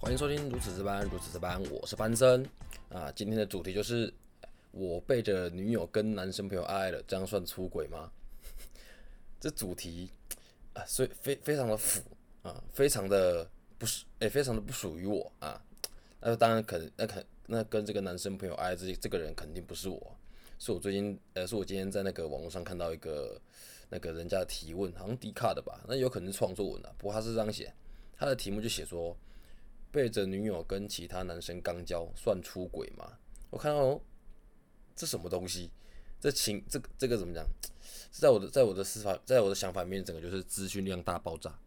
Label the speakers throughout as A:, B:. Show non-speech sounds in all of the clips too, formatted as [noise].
A: 欢迎收听如此这般，如此这般，我是班森啊。今天的主题就是我背着女友跟男生朋友爱爱了，这样算出轨吗？[laughs] 这主题啊，所以非非常的腐啊，非常的不是，哎，非常的不属于我啊。那当然可，那肯那跟这个男生朋友爱这这个人肯定不是我，是我最近呃，是我今天在那个网络上看到一个那个人家的提问，好像迪卡的吧？那有可能是创作文啊，不过他是这样写，他的题目就写说。背着女友跟其他男生刚交算出轨吗？我看到这什么东西？这情这个这个怎么讲？在我的在我的思法在我的想法里面，整个就是资讯量大爆炸。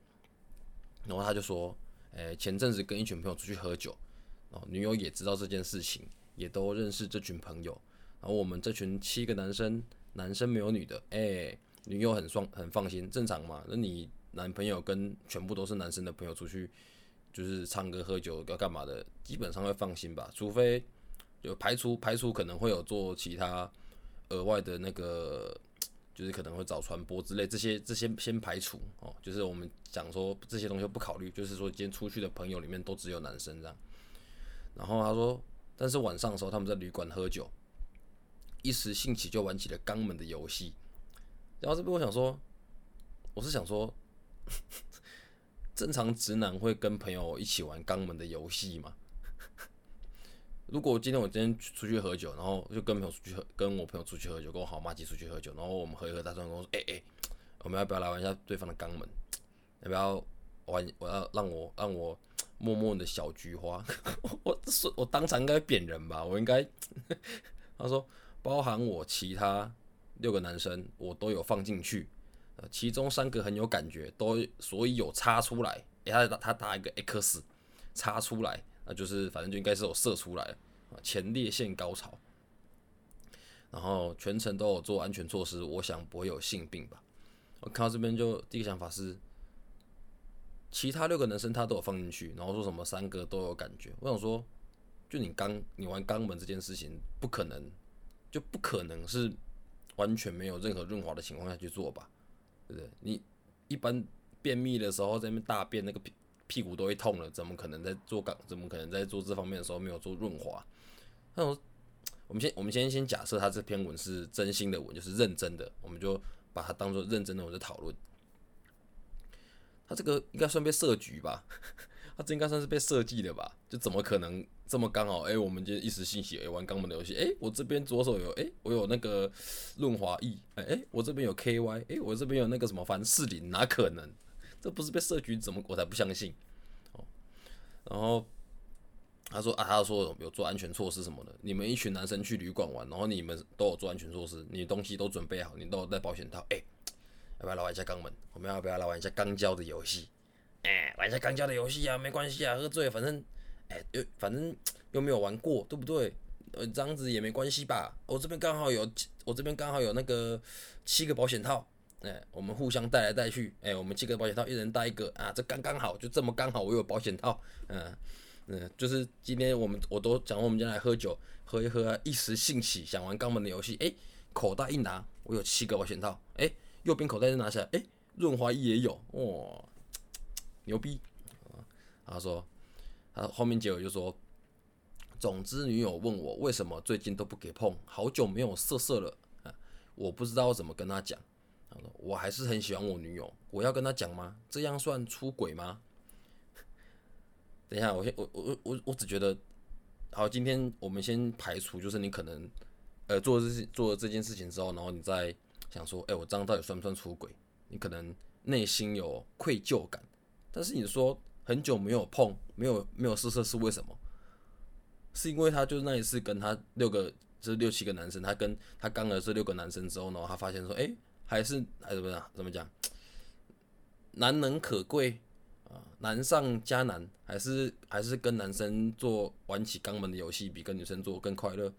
A: 然后他就说：“诶，前阵子跟一群朋友出去喝酒，哦，女友也知道这件事情，也都认识这群朋友。然后我们这群七个男生，男生没有女的，诶，女友很放很放心，正常嘛？那你男朋友跟全部都是男生的朋友出去。”就是唱歌喝酒要干嘛的，基本上会放心吧，除非有排除排除可能会有做其他额外的那个，就是可能会找传播之类这些这些先排除哦，就是我们讲说这些东西不考虑，就是说今天出去的朋友里面都只有男生这样。然后他说，但是晚上的时候他们在旅馆喝酒，一时兴起就玩起了肛门的游戏。然后这边我想说，[laughs] 我是想说。正常直男会跟朋友一起玩肛门的游戏吗？如果今天我今天出去喝酒，然后就跟朋友出去喝，跟我朋友出去喝酒，跟我好妈一起出去喝酒，然后我们喝一喝，他突然跟我说：“哎哎，我们要不要来玩一下对方的肛门？要不要玩？我要让我让我摸摸你的小菊花。[laughs] ”我说我当场应该扁人吧？我应该 [laughs] 他说包含我其他六个男生，我都有放进去。呃其中三个很有感觉，都所以有插出来，诶，他他打一个 X，插出来，那就是反正就应该是有射出来，前列腺高潮，然后全程都有做安全措施，我想不会有性病吧。我看到这边就第一个想法是，其他六个男生他都有放进去，然后说什么三个都有感觉，我想说，就你刚你玩肛门这件事情，不可能就不可能是完全没有任何润滑的情况下去做吧。对？你一般便秘的时候在那边大便，那个屁屁股都会痛了，怎么可能在做肛？怎么可能在做这方面的时候没有做润滑？那我我们先我们先先假设他这篇文是真心的文，就是认真的，我们就把它当做认真的文在讨论。他这个应该算被设局吧？[laughs] 他这应该算是被设计的吧？就怎么可能？这么刚好，哎，我们今天一时兴起，哎，玩肛门的游戏，哎，我这边左手有，哎，我有那个润滑液，哎，哎，我这边有 KY，哎，我这边有那个什么凡士林，哪可能？这不是被设局？怎么我才不相信？哦，然后他说啊，他说有做安全措施什么的，你们一群男生去旅馆玩，然后你们都有做安全措施，你东西都准备好，你都有带保险套，哎，要不要来玩一下肛门？我们要不要来玩一下肛交的游戏？哎，玩一下肛交的游戏啊，没关系啊，喝醉反正。哎，又反正又没有玩过，对不对？呃，这样子也没关系吧。我这边刚好有，我这边刚好有那个七个保险套，哎，我们互相带来带去，哎，我们七个保险套，一人带一个啊，这刚刚好，就这么刚好，我有保险套，嗯嗯，就是今天我们我都讲我们今天来喝酒，喝一喝，一时兴起想玩肛门的游戏，哎，口袋一拿，我有七个保险套，哎，右边口袋再拿起来，哎，润滑液也有，哇，牛逼啊！他说。他后面结尾就说：“总之，女友问我为什么最近都不给碰，好久没有色色了啊！我不知道怎么跟他讲。他说我还是很喜欢我女友，我要跟他讲吗？这样算出轨吗？[laughs] 等一下，我先我我我我只觉得，好，今天我们先排除，就是你可能呃做这做了这件事情之后，然后你再想说，哎，我这样到底算不算出轨？你可能内心有愧疚感，但是你说。”很久没有碰，没有没有试色是为什么？是因为他就是那一次跟他六个，就是六七个男生，他跟他刚了这六个男生之后呢，他发现说，哎，还是还是怎么样？怎么讲？难能可贵啊，难上加难，还是还是跟男生做玩起肛门的游戏比跟女生做更快乐，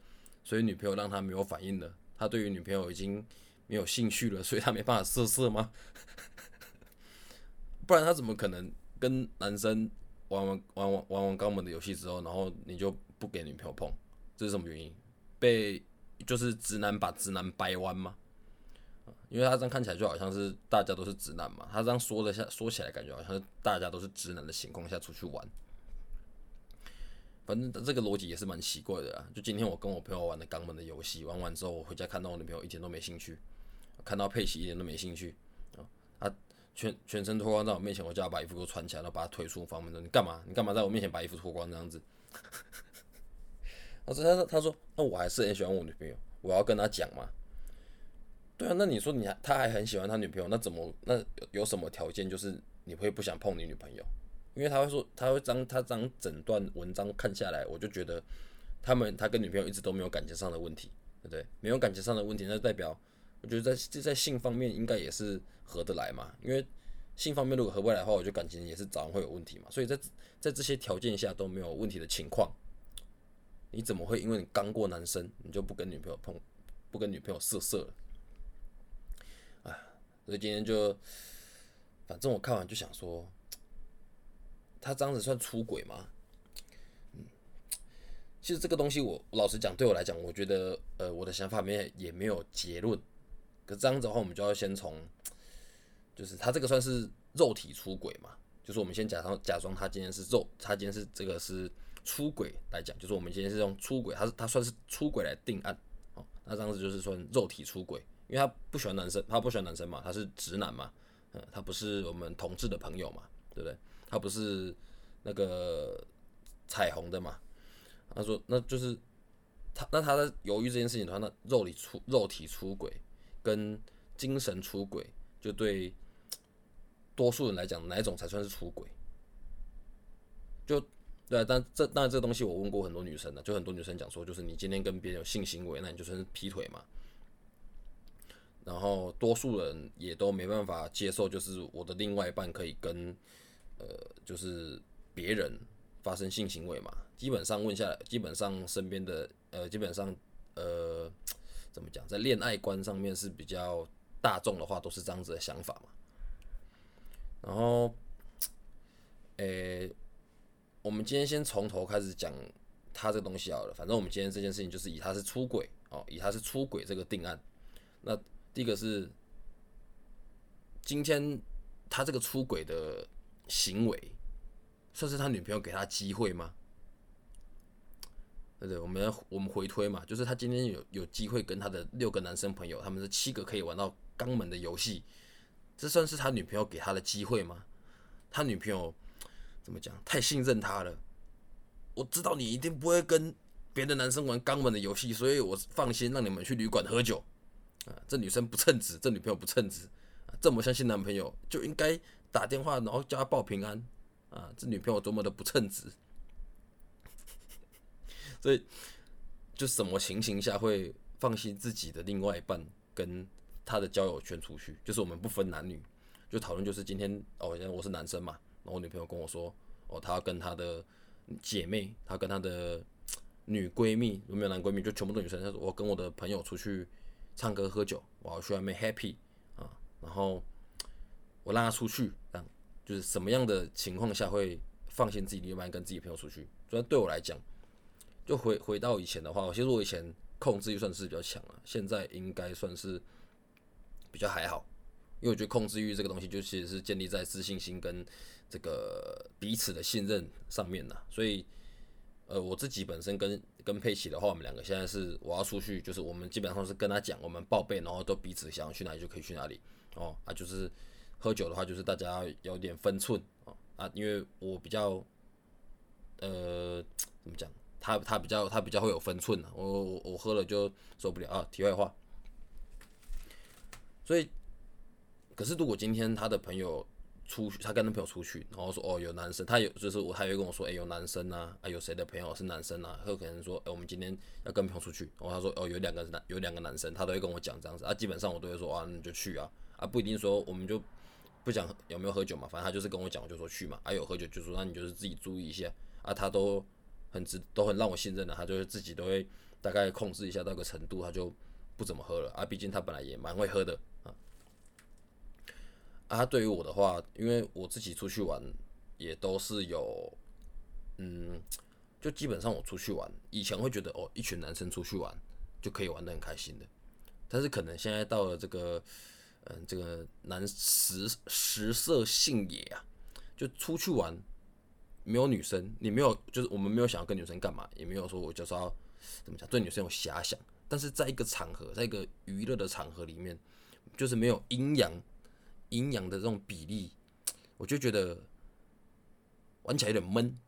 A: 所以女朋友让他没有反应了，他对于女朋友已经没有兴趣了，所以他没办法色色吗？[laughs] 不然他怎么可能？跟男生玩玩玩玩玩玩肛门的游戏之后，然后你就不给女朋友碰，这是什么原因？被就是直男把直男掰弯吗？因为他这样看起来就好像是大家都是直男嘛，他这样说的下说起来感觉好像是大家都是直男的情况下出去玩。反正这个逻辑也是蛮奇怪的啊。就今天我跟我朋友玩的肛门的游戏，玩完之后我回家看到我女朋友一点都没兴趣，看到佩奇一点都没兴趣，全全身脱光在我面前，我就要把衣服给我穿起来，然后把他推出房门说：“你干嘛？你干嘛在我面前把衣服脱光这样子？” [laughs] 他说：“他说他说那我还是很喜欢我女朋友，我要跟他讲嘛。”对啊，那你说你还他还很喜欢他女朋友，那怎么那有什么条件就是你会不想碰你女朋友？因为他会说他会张他张整段文章看下来，我就觉得他们他跟女朋友一直都没有感情上的问题，对不对？没有感情上的问题，那代表我觉得在在性方面应该也是合得来嘛。因为性方面如果合不来的话，我觉得感情也是早晚会有问题嘛。所以在在这些条件下都没有问题的情况，你怎么会因为你刚过男生，你就不跟女朋友碰，不跟女朋友色色了？所以今天就，反正我看完就想说，他这样子算出轨吗？嗯，其实这个东西我老实讲，对我来讲，我觉得呃我的想法没也没有结论。可这样子的话，我们就要先从，就是他这个算是肉体出轨嘛？就是我们先假装假装他今天是肉，他今天是这个是出轨来讲，就是我们今天是用出轨，他是他算是出轨来定案哦。那这样子就是算肉体出轨。因为他不喜欢男生，他不喜欢男生嘛，他是直男嘛，嗯，他不是我们同志的朋友嘛，对不对？他不是那个彩虹的嘛。他说，那就是他，那他在犹豫这件事情的话，那肉里出肉体出轨跟精神出轨，就对多数人来讲，哪一种才算是出轨？就对，但这当然这个东西我问过很多女生的，就很多女生讲说，就是你今天跟别人有性行为，那你就算是劈腿嘛。然后多数人也都没办法接受，就是我的另外一半可以跟呃，就是别人发生性行为嘛。基本上问下来，基本上身边的呃，基本上呃，怎么讲，在恋爱观上面是比较大众的话，都是这样子的想法嘛。然后，诶，我们今天先从头开始讲他这个东西好了。反正我们今天这件事情就是以他是出轨哦，以他是出轨这个定案，那。第一个是，今天他这个出轨的行为，算是他女朋友给他机会吗？对对？我们我们回推嘛，就是他今天有有机会跟他的六个男生朋友，他们是七个可以玩到肛门的游戏，这算是他女朋友给他的机会吗？他女朋友怎么讲？太信任他了，我知道你一定不会跟别的男生玩肛门的游戏，所以我放心让你们去旅馆喝酒。啊，这女生不称职，这女朋友不称职，这么相信男朋友就应该打电话，然后叫他报平安。啊，这女朋友多么的不称职，所以就什么情形下会放心自己的另外一半跟他的交友圈出去？就是我们不分男女，就讨论就是今天哦，我是男生嘛，然后我女朋友跟我说，哦，她要跟她的姐妹，她跟她的女闺蜜，有没有男闺蜜？就全部都女生。她说我跟我的朋友出去。唱歌喝酒，我要去外面 happy 啊，然后我让他出去，这样就是什么样的情况下会放心自己另一半跟自己朋友出去？所以对我来讲，就回回到以前的话，其实我以前控制欲算是比较强了，现在应该算是比较还好，因为我觉得控制欲这个东西就其实是建立在自信心跟这个彼此的信任上面的，所以。呃，我自己本身跟跟佩奇的话，我们两个现在是我要出去，就是我们基本上是跟他讲，我们报备，然后都彼此想要去哪里就可以去哪里哦啊，就是喝酒的话，就是大家有点分寸啊啊，因为我比较呃怎么讲，他他比较他比较会有分寸的，我我我喝了就受不了啊。题外话，所以可是如果今天他的朋友。出去，他跟他朋友出去，然后说哦有男生，他有就是我，他会跟我说，哎有男生啊，啊有谁的朋友是男生啊？他可能说，哎我们今天要跟朋友出去，然后他说哦有两个男有两个男生，他都会跟我讲这样子啊，基本上我都会说啊你就去啊，啊不一定说我们就不讲有没有喝酒嘛，反正他就是跟我讲，我就说去嘛，啊有喝酒就说那你就是自己注意一下啊，他都很值都很让我信任的，他就是自己都会大概控制一下到个程度，他就不怎么喝了啊，毕竟他本来也蛮会喝的。他对于我的话，因为我自己出去玩也都是有，嗯，就基本上我出去玩，以前会觉得哦，一群男生出去玩就可以玩得很开心的，但是可能现在到了这个，嗯，这个男食食色性也啊，就出去玩没有女生，你没有就是我们没有想要跟女生干嘛，也没有说我就是要怎么讲对女生有遐想，但是在一个场合，在一个娱乐的场合里面，就是没有阴阳阴阳的这种比例，我就觉得玩起来有点闷。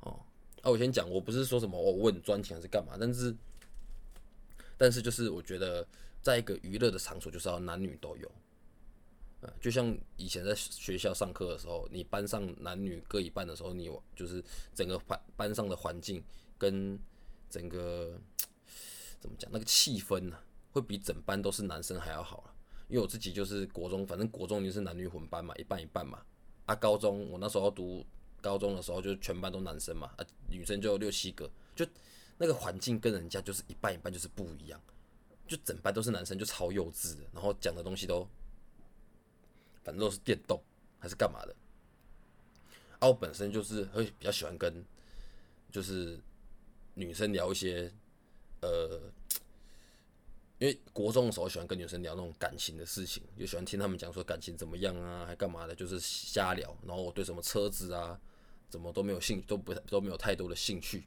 A: 哦，啊，我先讲，我不是说什么我我很专情还是干嘛，但是但是就是我觉得在一个娱乐的场所，就是要男女都有。呃，就像以前在学校上课的时候，你班上男女各一半的时候，你就是整个班班上的环境跟整个怎么讲那个气氛呢，会比整班都是男生还要好了。因为我自己就是国中，反正国中就是男女混班嘛，一半一半嘛。啊，高中我那时候读高中的时候，就全班都男生嘛，啊，女生就六七个，就那个环境跟人家就是一半一半，就是不一样。就整班都是男生，就超幼稚的，然后讲的东西都。反正都是电动还是干嘛的，啊，我本身就是会比较喜欢跟就是女生聊一些，呃，因为国中的时候喜欢跟女生聊那种感情的事情，就喜欢听他们讲说感情怎么样啊，还干嘛的，就是瞎聊。然后我对什么车子啊，怎么都没有兴，都不都没有太多的兴趣。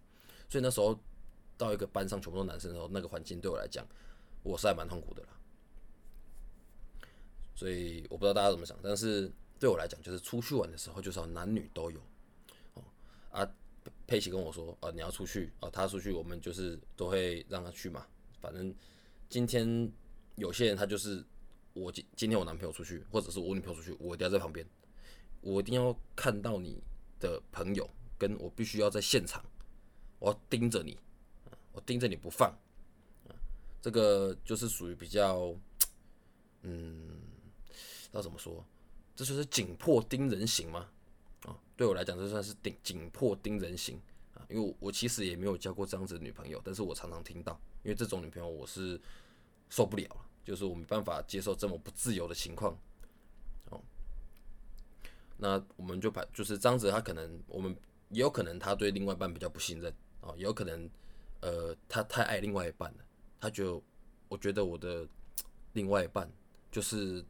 A: 所以那时候到一个班上全部都男生的时候，那个环境对我来讲，我是还蛮痛苦的啦。所以我不知道大家怎么想，但是对我来讲，就是出去玩的时候，就是要男女都有。哦啊，佩奇跟我说，啊，你要出去，啊，他出去，我们就是都会让他去嘛。反正今天有些人他就是我今今天我男朋友出去，或者是我女朋友出去，我一定要在旁边，我一定要看到你的朋友，跟我必须要在现场，我要盯着你，我盯着你不放。这个就是属于比较，嗯。要怎么说？这就是紧迫盯人型吗？啊，对我来讲，这算是紧紧迫盯人型啊。因为我其实也没有交过这样子的女朋友，但是我常常听到，因为这种女朋友我是受不了了，就是我没办法接受这么不自由的情况。哦，那我们就把就是这样子，他可能我们也有可能他对另外一半比较不信任啊，也有可能呃他太爱另外一半了，他就我觉得我的另外一半就是。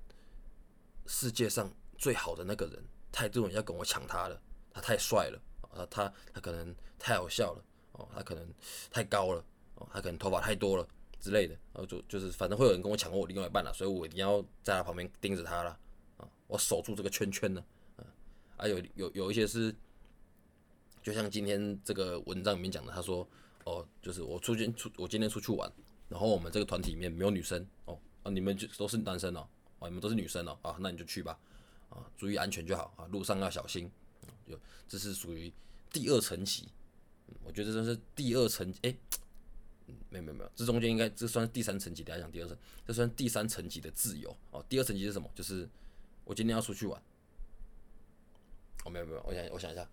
A: 世界上最好的那个人，太多人要跟我抢他了。他太帅了啊，他他可能太好笑了哦，他可能太高了哦，他可能头发太多了之类的。然后就就是反正会有人跟我抢我另外一半了，所以我一定要在他旁边盯着他了啊，我守住这个圈圈呢。啊，有有有一些是，就像今天这个文章里面讲的，他说哦，就是我出去出我今天出去玩，然后我们这个团体里面没有女生哦啊，你们就都是男生哦。啊，你们都是女生哦，啊，那你就去吧，啊，注意安全就好啊，路上要小心。就这是属于第二层级，我觉得这是第二层，哎，没有没有没有，这中间应该这算第三层级，等下讲第二层，这算第三层级的自由哦。第二层级是什么？就是我今天要出去玩。哦，没有没有，我想我想一下，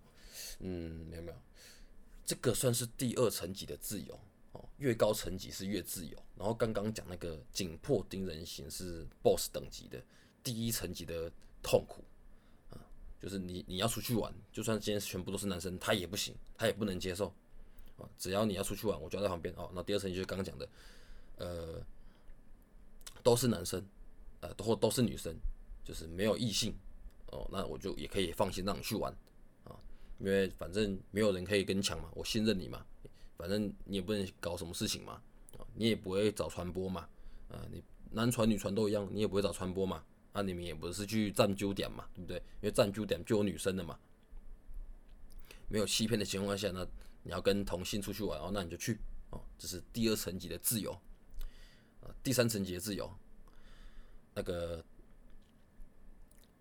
A: 嗯，没有没有，这个算是第二层级的自由。越高层级是越自由，然后刚刚讲那个紧迫盯人型是 BOSS 等级的第一层级的痛苦啊，就是你你要出去玩，就算今天全部都是男生，他也不行，他也不能接受啊。只要你要出去玩，我就在旁边哦。那第二层就是刚刚讲的，呃，都是男生，呃，或都是女生，就是没有异性哦，那我就也可以放心让你去玩啊，因为反正没有人可以跟你抢嘛，我信任你嘛。反正你也不能搞什么事情嘛，啊，你也不会找传播嘛，啊，你男传女传都一样，你也不会找传播嘛，啊，你们也不是去占据点嘛，对不对？因为占据点就有女生的嘛，没有欺骗的情况下，那你要跟同性出去玩哦，那你就去哦，这是第二层级的自由，啊，第三层级的自由，那个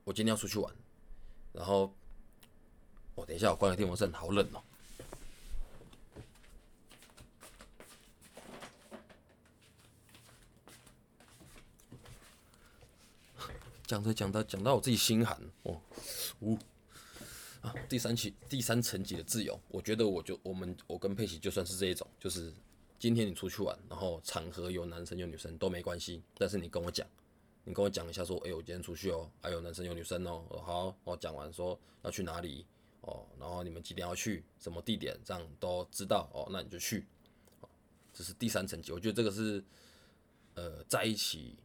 A: 我今天要出去玩，然后我等一下我关个电风扇，好冷哦。讲着讲到讲到我自己心寒哦，呜啊！第三期第三层级的自由，我觉得我就我们我跟佩奇就算是这一种，就是今天你出去玩，然后场合有男生有女生都没关系，但是你跟我讲，你跟我讲一下说，哎，我今天出去哦，还有男生有女生哦，好，我讲完说要去哪里哦，然后你们几点要去，什么地点，这样都知道哦，那你就去，这是第三层级，我觉得这个是呃在一起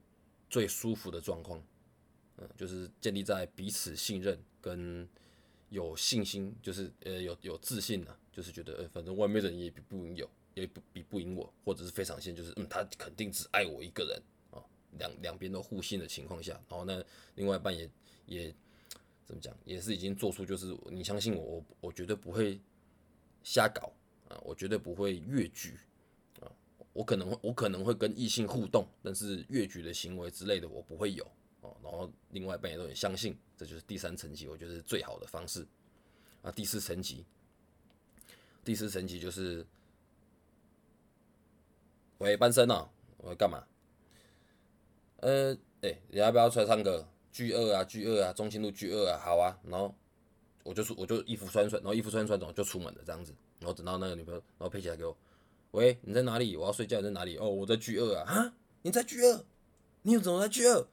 A: 最舒服的状况。就是建立在彼此信任跟有信心，就是呃有有自信啊，就是觉得呃反正外面的人也比不赢有，也不比不赢我，或者是非常信，就是嗯他肯定只爱我一个人啊，两两边都互信的情况下，然后呢另外一半也也怎么讲，也是已经做出就是你相信我，我我绝对不会瞎搞啊，我绝对不会越矩啊，我可能会我可能会跟异性互动，但是越矩的行为之类的我不会有。哦，然后另外一半也都很相信，这就是第三层级，我觉得是最好的方式。啊，第四层级，第四层级就是，喂，班生啊，我要干嘛？呃，哎，你要不要出来唱歌？G 二啊，G 二啊，中心路 G 二啊，好啊。然后我就出，我就衣服穿穿，然后衣服穿穿然后就出门了，这样子。然后等到那个女朋友，然后配起来给我，喂，你在哪里？我要睡觉，你在哪里？哦，我在 G 二啊。啊，你在 G 二？你又怎么在 G 二？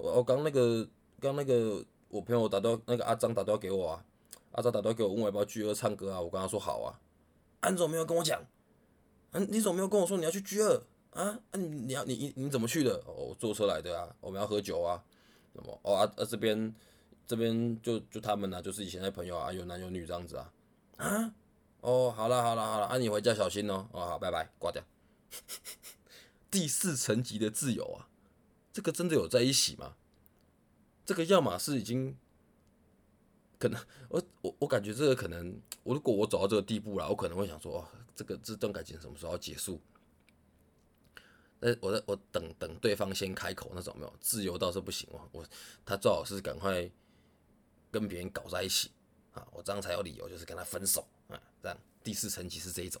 A: 我刚那个刚那个我朋友打电话，那个阿张打电话给我啊，阿张打电话给我问我要不要去二唱歌啊，我跟他说好啊。安总没有跟我讲，嗯，你怎么没有跟我说你要去 G 二啊？啊，你你要你你你怎么去的？哦，坐车来的啊，我们要喝酒啊。什么哦啊啊这边这边就就他们呐，就是以前的朋友啊，有男有女这样子啊。啊，哦，好了好了好了，啊你回家小心哦。哦好，拜拜，挂掉。[laughs] 第四层级的自由啊。这个真的有在一起吗？这个要么是已经可能，我我我感觉这个可能，我如果我走到这个地步了，我可能会想说，哦，这个这段感情什么时候要结束？那，我在我等等对方先开口那种没有自由倒是不行哦，我他最好是赶快跟别人搞在一起啊，我这样才有理由就是跟他分手啊，这样第四层级是这一种，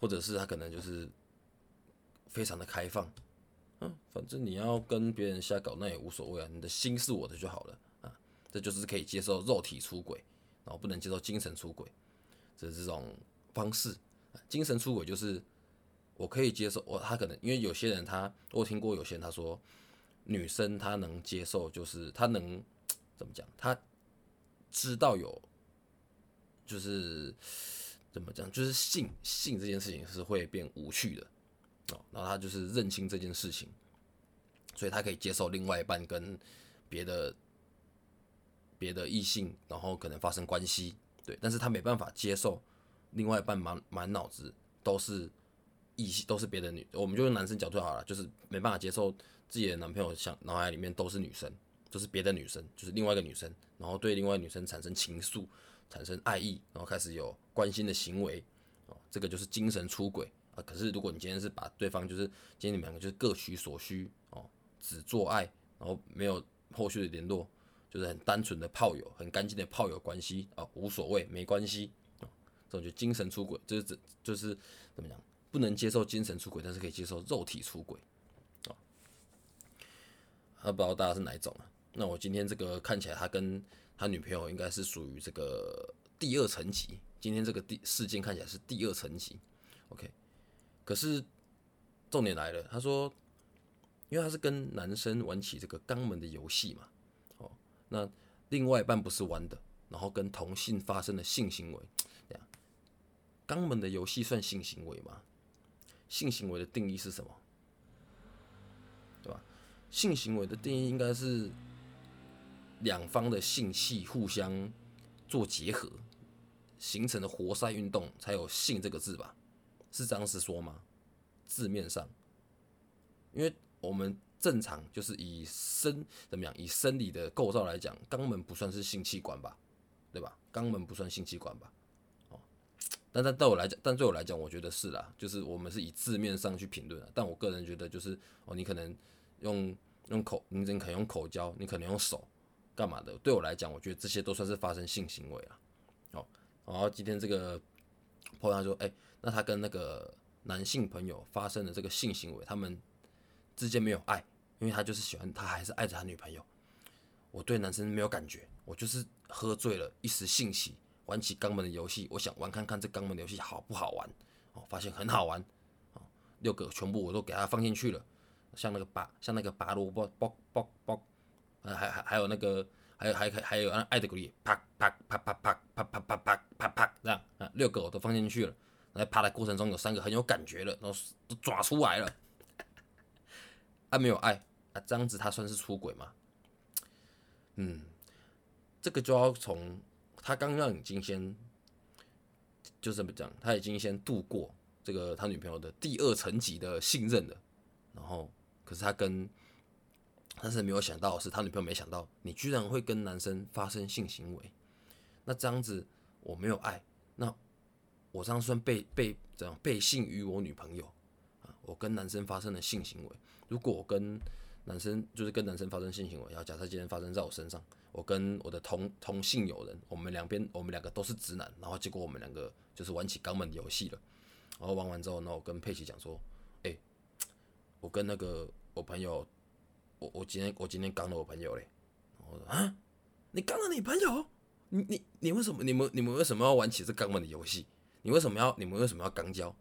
A: 或者是他可能就是非常的开放。嗯，反正你要跟别人瞎搞那也无所谓啊，你的心是我的就好了啊，这就是可以接受肉体出轨，然后不能接受精神出轨，这这种方式。精神出轨就是我可以接受，我他可能因为有些人他我听过有些人他说女生她能接受，就是她能怎么讲，她知道有就是怎么讲，就是性性这件事情是会变无趣的。哦，然后他就是认清这件事情，所以他可以接受另外一半跟别的别的异性，然后可能发生关系，对，但是他没办法接受另外一半满满脑子都是异性，都是别的女，我们就用男生角度好了，就是没办法接受自己的男朋友想脑海里面都是女生，就是别的女生，就是另外一个女生，然后对另外女生产生情愫，产生爱意，然后开始有关心的行为，哦，这个就是精神出轨。啊，可是如果你今天是把对方就是今天你们两个就是各取所需哦，只做爱，然后没有后续的联络，就是很单纯的炮友，很干净的炮友关系啊，无所谓，没关系啊，这种就精神出轨，就是这就是怎么讲，不能接受精神出轨，但是可以接受肉体出轨啊。不知道大家是哪一种啊？那我今天这个看起来他跟他女朋友应该是属于这个第二层级，今天这个第事件看起来是第二层级，OK。可是重点来了，他说，因为他是跟男生玩起这个肛门的游戏嘛，哦，那另外一半不是玩的，然后跟同性发生了性行为，这样，肛门的游戏算性行为吗？性行为的定义是什么？对吧？性行为的定义应该是两方的性器互相做结合，形成的活塞运动才有性这个字吧？是这样子说吗？字面上，因为我们正常就是以生怎么样，以生理的构造来讲，肛门不算是性器官吧，对吧？肛门不算性器官吧？哦，但但对我来讲，但对我来讲，我觉得是啦，就是我们是以字面上去评论但我个人觉得，就是哦，你可能用用口，你可能用口交，你可能用手干嘛的？对我来讲，我觉得这些都算是发生性行为啊。哦，然后今天这个朋友说，哎。那他跟那个男性朋友发生的这个性行为，他们之间没有爱，因为他就是喜欢他，还是爱着他女朋友。我对男生没有感觉，我就是喝醉了，一时兴起玩起肛门的游戏，我想玩看看这肛门的游戏好不好玩。哦，发现很好玩，哦，六个全部我都给他放进去了，像那个拔，像那个拔萝卜，啵啵啵，还还还有那个，还有还还还有爱的鼓励，啪啪啪啪啪啪啪啪啪啪啪这样，六个我都放进去了。在爬的过程中，有三个很有感觉了，然后都抓出来了。啊，没有爱啊，这样子他算是出轨吗？嗯，这个就要从他刚刚已经先就这么讲，他已经先度过这个他女朋友的第二层级的信任了，然后可是他跟但是没有想到是，他女朋友没想到你居然会跟男生发生性行为，那这样子我没有爱，那我这样算被被怎样背信于我女朋友啊？我跟男生发生了性行为，如果我跟男生就是跟男生发生性行为，然后假设今天发生在我身上，我跟我的同同性友人，我们两边我们两个都是直男，然后结果我们两个就是玩起肛门游戏了，然后玩完之后，那我跟佩奇讲说，哎，我跟那个我朋友，我我今天我今天刚了我朋友嘞，我说啊，你刚了你朋友，你你你为什么你们你们为什么要玩起这肛门的游戏？你为什么要你们为什么要肛交？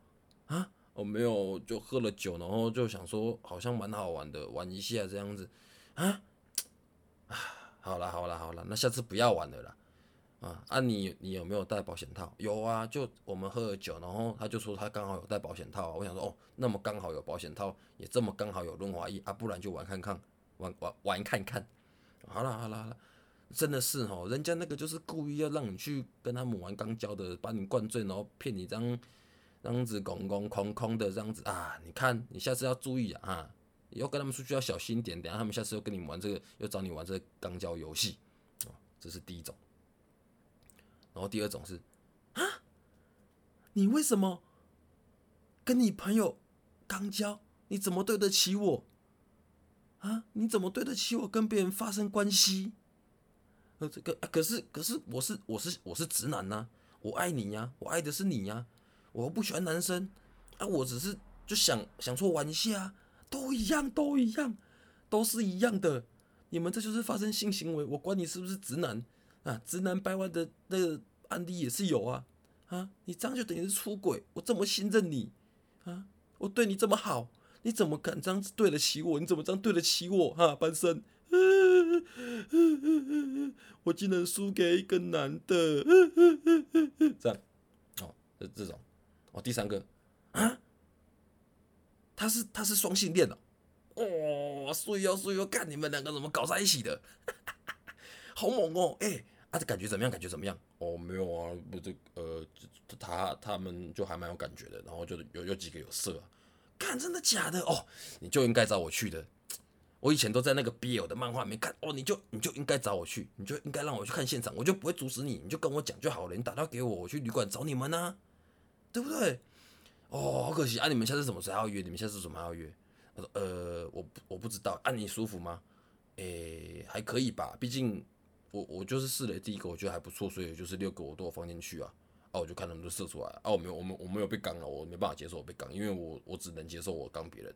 A: 啊？我没有，就喝了酒，然后就想说，好像蛮好玩的，玩一下这样子，啊，啊，好了好了好了，那下次不要玩了啦，啊啊，你你有没有带保险套？有啊，就我们喝了酒，然后他就说他刚好有带保险套，我想说哦，那么刚好有保险套，也这么刚好有润滑液啊，不然就玩看看，玩玩玩看看，好了好了好了，真的是哦，人家那个就是故意要让你去跟他们玩钢胶的，把你灌醉，然后骗你这样。这样子空空空空的这样子啊，你看你下次要注意啊，以后跟他们出去要小心点，等下他们下次又跟你玩这个，又找你玩这个钢胶游戏，哦，这是第一种。然后第二种是啊，你为什么跟你朋友钢胶？你怎么对得起我？啊，你怎么对得起我跟别人发生关系？呃，这个可是可是我是我是我是直男呐，我爱你呀，我爱的是你呀。我不喜欢男生啊，我只是就想想说玩一下，都一样，都一样，都是一样的。你们这就是发生性行为，我管你是不是直男啊，直男掰弯的那个案例也是有啊啊！你这样就等于是出轨，我这么信任你啊，我对你这么好，你怎么敢这样子对得起我？你怎么这样对得起我？哈，班生，[laughs] 我竟然输给一个男的，[laughs] 这样哦，这这种。哦，第三个啊，他是他是双性恋哦，哦，所以要所以要看你们两个怎么搞在一起的，[laughs] 好猛哦，哎，啊，这感觉怎么样？感觉怎么样？哦，没有啊，不这呃，他他们就还蛮有感觉的，然后就有有几个有色，看真的假的？哦，你就应该找我去的，我以前都在那个 BL 的漫画里面看，哦，你就你就应该找我去，你就应该让我去看现场，我就不会阻止你，你就跟我讲就好了，你打电话给我，我去旅馆找你们呢。对不对？哦，好可惜啊！你们下次什么时候要约？你们下次什么还要约？他说：呃，我我不知道。啊，你舒服吗？诶，还可以吧。毕竟我我就是试了第一个，我觉得还不错，所以就是六个我都放进去啊。啊，我就看他们都射出来。啊，我没有，我们我没有被刚了，我没办法接受我被刚，因为我我只能接受我刚别人。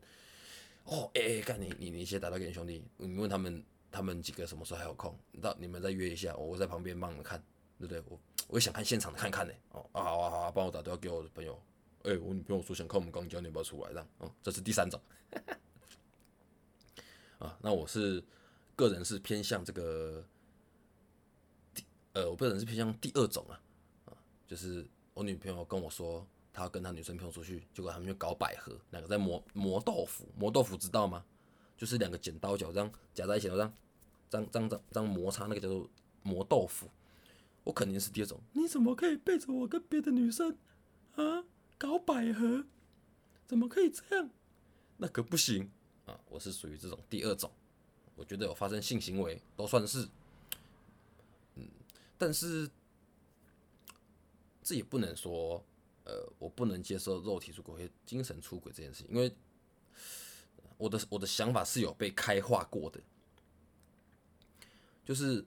A: 哦，诶，看你你你先打电话给你兄弟，你问他们他们几个什么时候还有空？到你们再约一下，我在旁边帮你们看，对不对？我。我也想看现场的看看呢。哦啊好啊好啊，帮我打电话给我的朋友。哎，我女朋友说想看我们刚交，你要不要出来？这样，哦，这是第三种。啊，那我是个人是偏向这个第呃，我个人是偏向第二种啊啊，就是我女朋友跟我说，他跟他女生朋友出去，结果他们就搞百合，两个在磨磨豆腐，磨豆腐知道吗？就是两个剪刀脚这样夹在一起，这样这样这样这样摩擦，那个叫做磨豆腐。我肯定是第二种。你怎么可以背着我跟别的女生啊搞百合？怎么可以这样？那可不行啊！我是属于这种第二种。我觉得有发生性行为都算是，嗯，但是这也不能说，呃，我不能接受肉体出轨、精神出轨这件事情，因为我的我的想法是有被开化过的，就是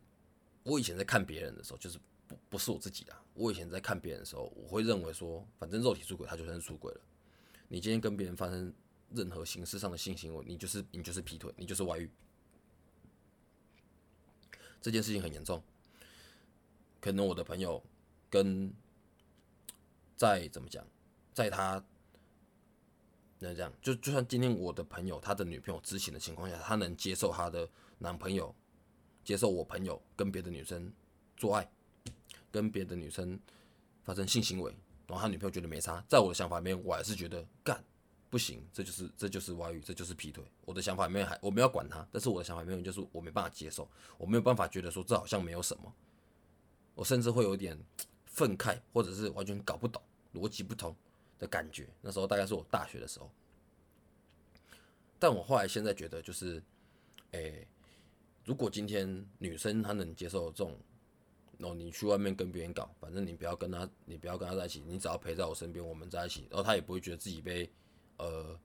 A: 我以前在看别人的时候，就是。不不是我自己的，我以前在看别人的时候，我会认为说，反正肉体出轨，他就算是出轨了。你今天跟别人发生任何形式上的性行为，你就是你就是劈腿，你就是外遇。这件事情很严重，可能我的朋友跟在怎么讲，在他那这样，就就算今天我的朋友他的女朋友知情的情况下，他能接受他的男朋友接受我朋友跟别的女生做爱。跟别的女生发生性行为，然后他女朋友觉得没差，在我的想法里面，我还是觉得干不行，这就是这就是外遇，这就是劈腿。我的想法里面还我没有管他，但是我的想法里面就是我没办法接受，我没有办法觉得说这好像没有什么，我甚至会有点愤慨，或者是完全搞不懂、逻辑不通的感觉。那时候大概是我大学的时候，但我后来现在觉得，就是，诶，如果今天女生她能接受这种，然后你去外面跟别人搞，反正你不要跟她，你不要跟她在一起，你只要陪在我身边，我们在一起，然后她也不会觉得自己被，呃，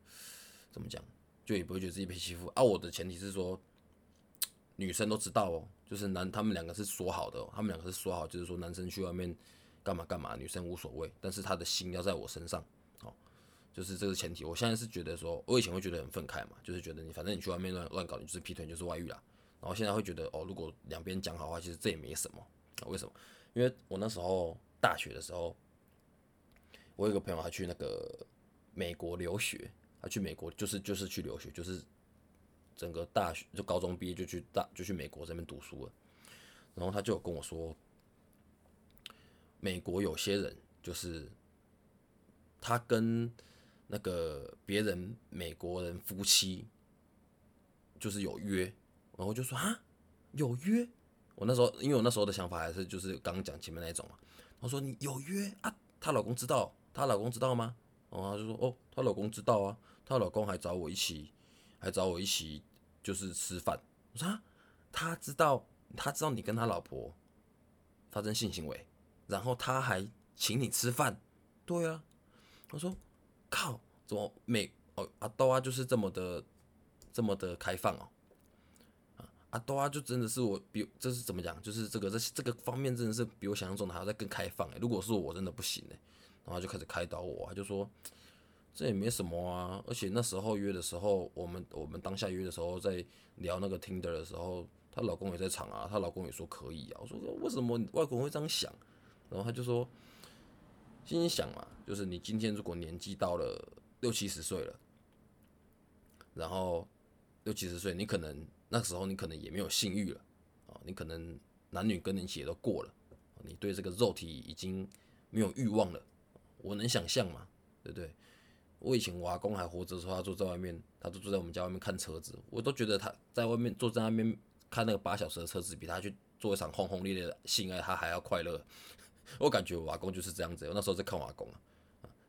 A: 怎么讲，就也不会觉得自己被欺负。啊，我的前提是说，女生都知道哦，就是男他们两个是说好的，他们两个是说好，就是说男生去外面干嘛干嘛，女生无所谓，但是他的心要在我身上。哦就是这个前提，我现在是觉得说，我以前会觉得很愤慨嘛，就是觉得你反正你去外面乱乱搞，你就是劈腿，就是外遇啦。然后现在会觉得，哦，如果两边讲好话，其实这也没什么。为什么？因为我那时候大学的时候，我有个朋友他去那个美国留学，他去美国就是就是去留学，就是整个大学就高中毕业就去大就去美国这边读书了。然后他就跟我说，美国有些人就是他跟那个别人美国人夫妻就是有约，然后就说啊有约，我那时候因为我那时候的想法还是就是刚刚讲前面那一种嘛，他说你有约啊，她老公知道，她老公知道吗？然后她就说哦，她老公知道啊，她老公还找我一起，还找我一起就是吃饭。我说啊，他知道，他知道你跟他老婆发生性行为，然后他还请你吃饭，对啊，我说。靠，怎么美哦阿多啊就是这么的这么的开放哦，阿多啊就真的是我比这是怎么讲，就是这个这这个方面真的是比我想象中的还要再更开放哎，如果是我真的不行哎，然后就开始开导我，就说这也没什么啊，而且那时候约的时候，我们我们当下约的时候在聊那个 Tinder 的时候，她老公也在场啊，她老公也说可以啊，我说为什么外国人会这样想？然后他就说。心想嘛，就是你今天如果年纪到了六七十岁了，然后六七十岁，你可能那时候你可能也没有性欲了啊，你可能男女更年期也都过了，你对这个肉体已经没有欲望了。我能想象嘛，对不对？我以前我阿公还活着的时候，他坐在外面，他都坐在我们家外面看车子，我都觉得他在外面坐在那边看那个八小时的车子，比他去做一场轰轰烈烈的性爱，他还要快乐。[laughs] 我感觉我阿公就是这样子，我那时候在看我阿公啊，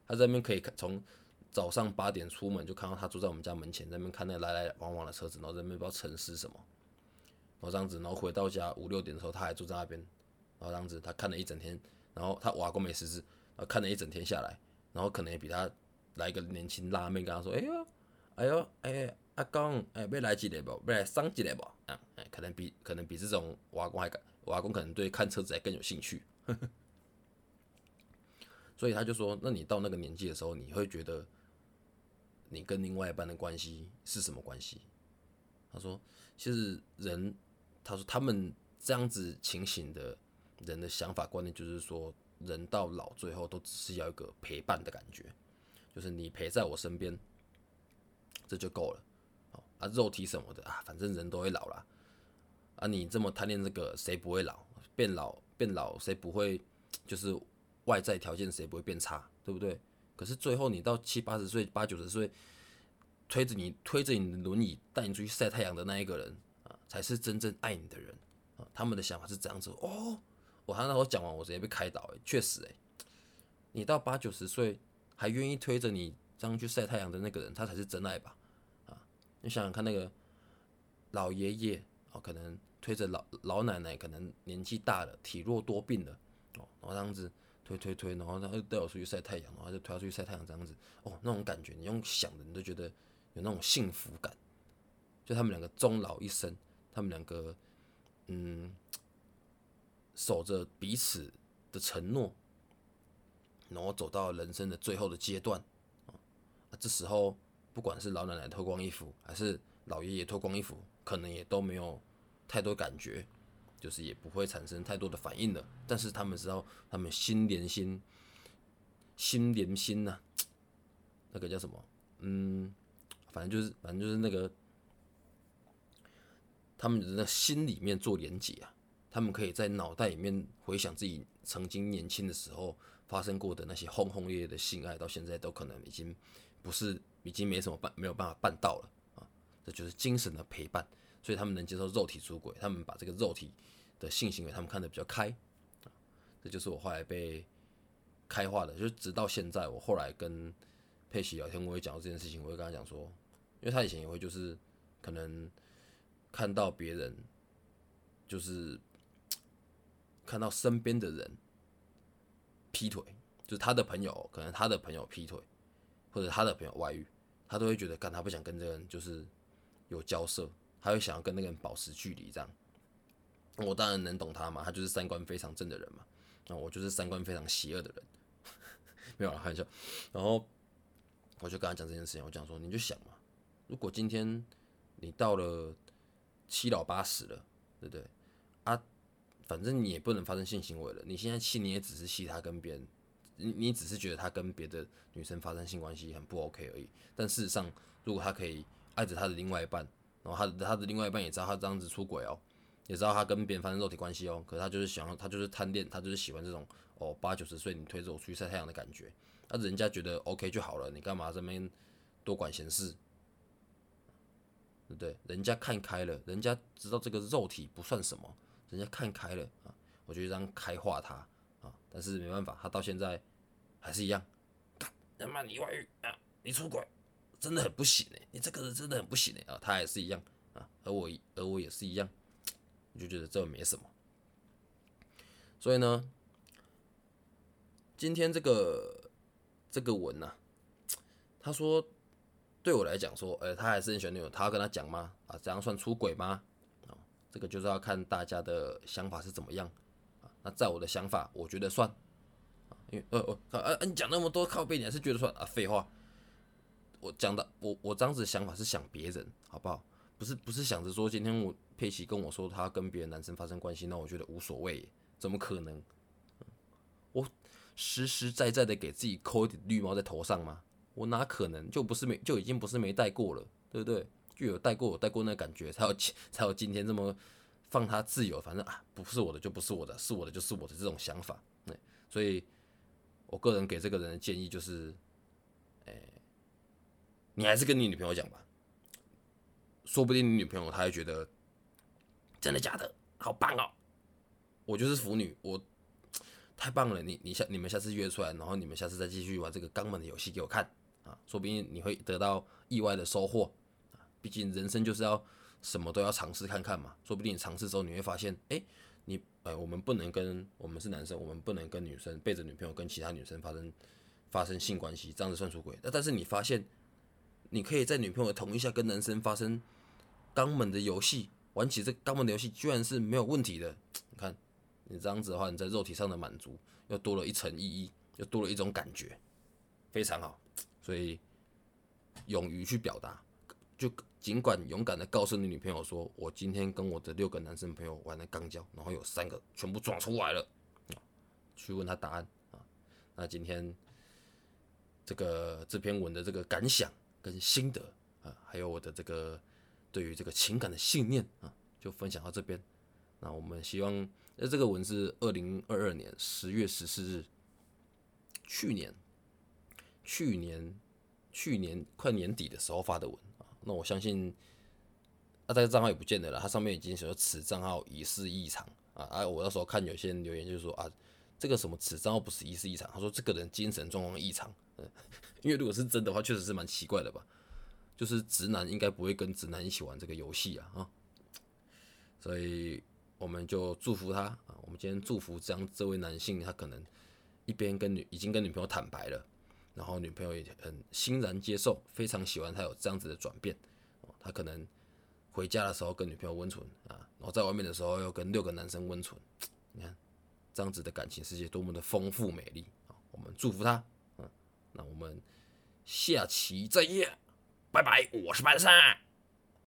A: 他在那边可以从早上八点出门就看到他坐在我们家门前，在那边看那来来往往的车子，然后在那边不知道沉思什么，然后这样子，然后回到家五六点的时候他还坐在那边，然后这样子他看了一整天，然后他我阿公没事事，啊看了一整天下来，然后可能也比他来一个年轻辣妹跟他说，哎呦哎呦哎阿公哎要来几个不，要来上几个不？啊，哎可能比可能比这种我阿公还我阿公可能对看车子还更有兴趣。所以他就说：“那你到那个年纪的时候，你会觉得你跟另外一半的关系是什么关系？”他说：“其实人，他说他们这样子情形的人的想法观念，就是说人到老最后都只是要一个陪伴的感觉，就是你陪在我身边，这就够了。啊，肉体什么的啊，反正人都会老了。啊，你这么贪恋这个，谁不会老？变老变老，谁不会？就是。”外在条件谁不会变差，对不对？可是最后你到七八十岁、八九十岁，推着你推着你的轮椅带你出去晒太阳的那一个人啊，才是真正爱你的人啊。他们的想法是这样子哦。我他那时候讲完，我直接被开导哎，确实哎，你到八九十岁还愿意推着你这样去晒太阳的那个人，他才是真爱吧？啊，你想想看，那个老爷爷哦，可能推着老老奶奶，可能年纪大了，体弱多病了哦，然后这样子。推推推，然后他就带我出去晒太阳，然后就推他出去晒太阳，这样子，哦，那种感觉，你用想的，你都觉得有那种幸福感。就他们两个终老一生，他们两个，嗯，守着彼此的承诺，然后走到人生的最后的阶段，啊，这时候不管是老奶奶脱光衣服，还是老爷爷脱光衣服，可能也都没有太多感觉。就是也不会产生太多的反应的，但是他们知道，他们心连心，心连心呐，那个叫什么？嗯，反正就是，反正就是那个，他们的心里面做连结啊，他们可以在脑袋里面回想自己曾经年轻的时候发生过的那些轰轰烈烈的性爱，到现在都可能已经不是，已经没什么办，没有办法办到了啊，这就是精神的陪伴。所以他们能接受肉体出轨，他们把这个肉体的性行为他们看得比较开，这就是我后来被开化的，就直到现在，我后来跟佩奇聊天，我会讲到这件事情，我会跟他讲说，因为他以前也会就是可能看到别人，就是 [tsk] 看到身边的人劈腿，就是他的朋友，可能他的朋友劈腿，或者他的朋友外遇，他都会觉得，干他不想跟这个人就是有交涉，他会想要跟那个人保持距离，这样。我当然能懂他嘛，他就是三观非常正的人嘛，那我就是三观非常邪恶的人，[laughs] 没有开玩笑。然后我就跟他讲这件事情，我讲说，你就想嘛，如果今天你到了七老八十了，对不对？啊，反正你也不能发生性行为了，你现在气你也只是气他跟别人，你你只是觉得他跟别的女生发生性关系很不 OK 而已。但事实上，如果他可以爱着他的另外一半，然后他的他的另外一半也知道他这样子出轨哦。也知道他跟别人发生肉体关系哦，可是他就是想要，他就是贪恋，他就是喜欢这种哦八九十岁你推着我出去晒太阳的感觉，那人家觉得 OK 就好了，你干嘛这边多管闲事，对不对？人家看开了，人家知道这个肉体不算什么，人家看开了啊，我就这样开化他啊，但是没办法，他到现在还是一样，他妈你外遇啊，你出轨，真的很不行哎，你这个人真的很不行哎啊，他也是一样啊，而我而我也是一样。你就觉得这没什么，所以呢，今天这个这个文呢，他说对我来讲说，呃，他还是很喜欢女友，他要跟他讲吗？啊，这样算出轨吗？啊，这个就是要看大家的想法是怎么样啊。那在我的想法，我觉得算啊，因为呃呃呃，你讲那么多靠背，你还是觉得算啊？废话，我讲的我我这样子想法是想别人，好不好？不是不是想着说今天我。佩奇跟我说他跟别的男生发生关系，那我觉得无所谓，怎么可能？我实实在在的给自己扣一顶绿帽在头上吗？我哪可能？就不是没就已经不是没戴过了，对不对？就有戴过，有戴过那感觉，才有才有今天这么放他自由，反正啊，不是我的就不是我的，是我的就是我的这种想法。对，所以我个人给这个人的建议就是，哎，你还是跟你女朋友讲吧，说不定你女朋友她会觉得。真的假的？好棒哦！我就是腐女，我太棒了。你你下你们下次约出来，然后你们下次再继续玩这个肛门的游戏给我看啊！说不定你会得到意外的收获啊！毕竟人生就是要什么都要尝试看看嘛。说不定你尝试之后你会发现，哎，你呃，我们不能跟我们是男生，我们不能跟女生背着女朋友跟其他女生发生发生性关系，这样子算出轨。那但是你发现，你可以在女朋友的同意下跟男生发生肛门的游戏。玩起这肛门的游戏居然是没有问题的，你看，你这样子的话，你在肉体上的满足又多了一层意义，又多了一种感觉，非常好。所以，勇于去表达，就尽管勇敢的告诉你女朋友说，我今天跟我的六个男生朋友玩了肛交，然后有三个全部撞出来了，去问他答案啊。那今天这个这篇文的这个感想跟心得啊，还有我的这个。对于这个情感的信念啊，就分享到这边。那我们希望，那这个文是二零二二年十月十四日，去年，去年，去年快年底的时候发的文啊。那我相信，啊，这个账号也不见得了，它上面已经写了此账号疑似异常啊。啊，我那时候看有些人留言就是说啊，这个什么此账号不是疑似异常，他说这个人精神状况异常。因为如果是真的话，确实是蛮奇怪的吧。就是直男应该不会跟直男一起玩这个游戏啊啊，所以我们就祝福他啊。我们今天祝福这样这位男性，他可能一边跟女已经跟女朋友坦白了，然后女朋友也很欣然接受，非常喜欢他有这样子的转变。他可能回家的时候跟女朋友温存啊，然后在外面的时候又跟六个男生温存。[tsk] 你看这样子的感情世界多么的丰富美丽啊！我们祝福他，嗯，那我们下期再见。拜拜，我是班三。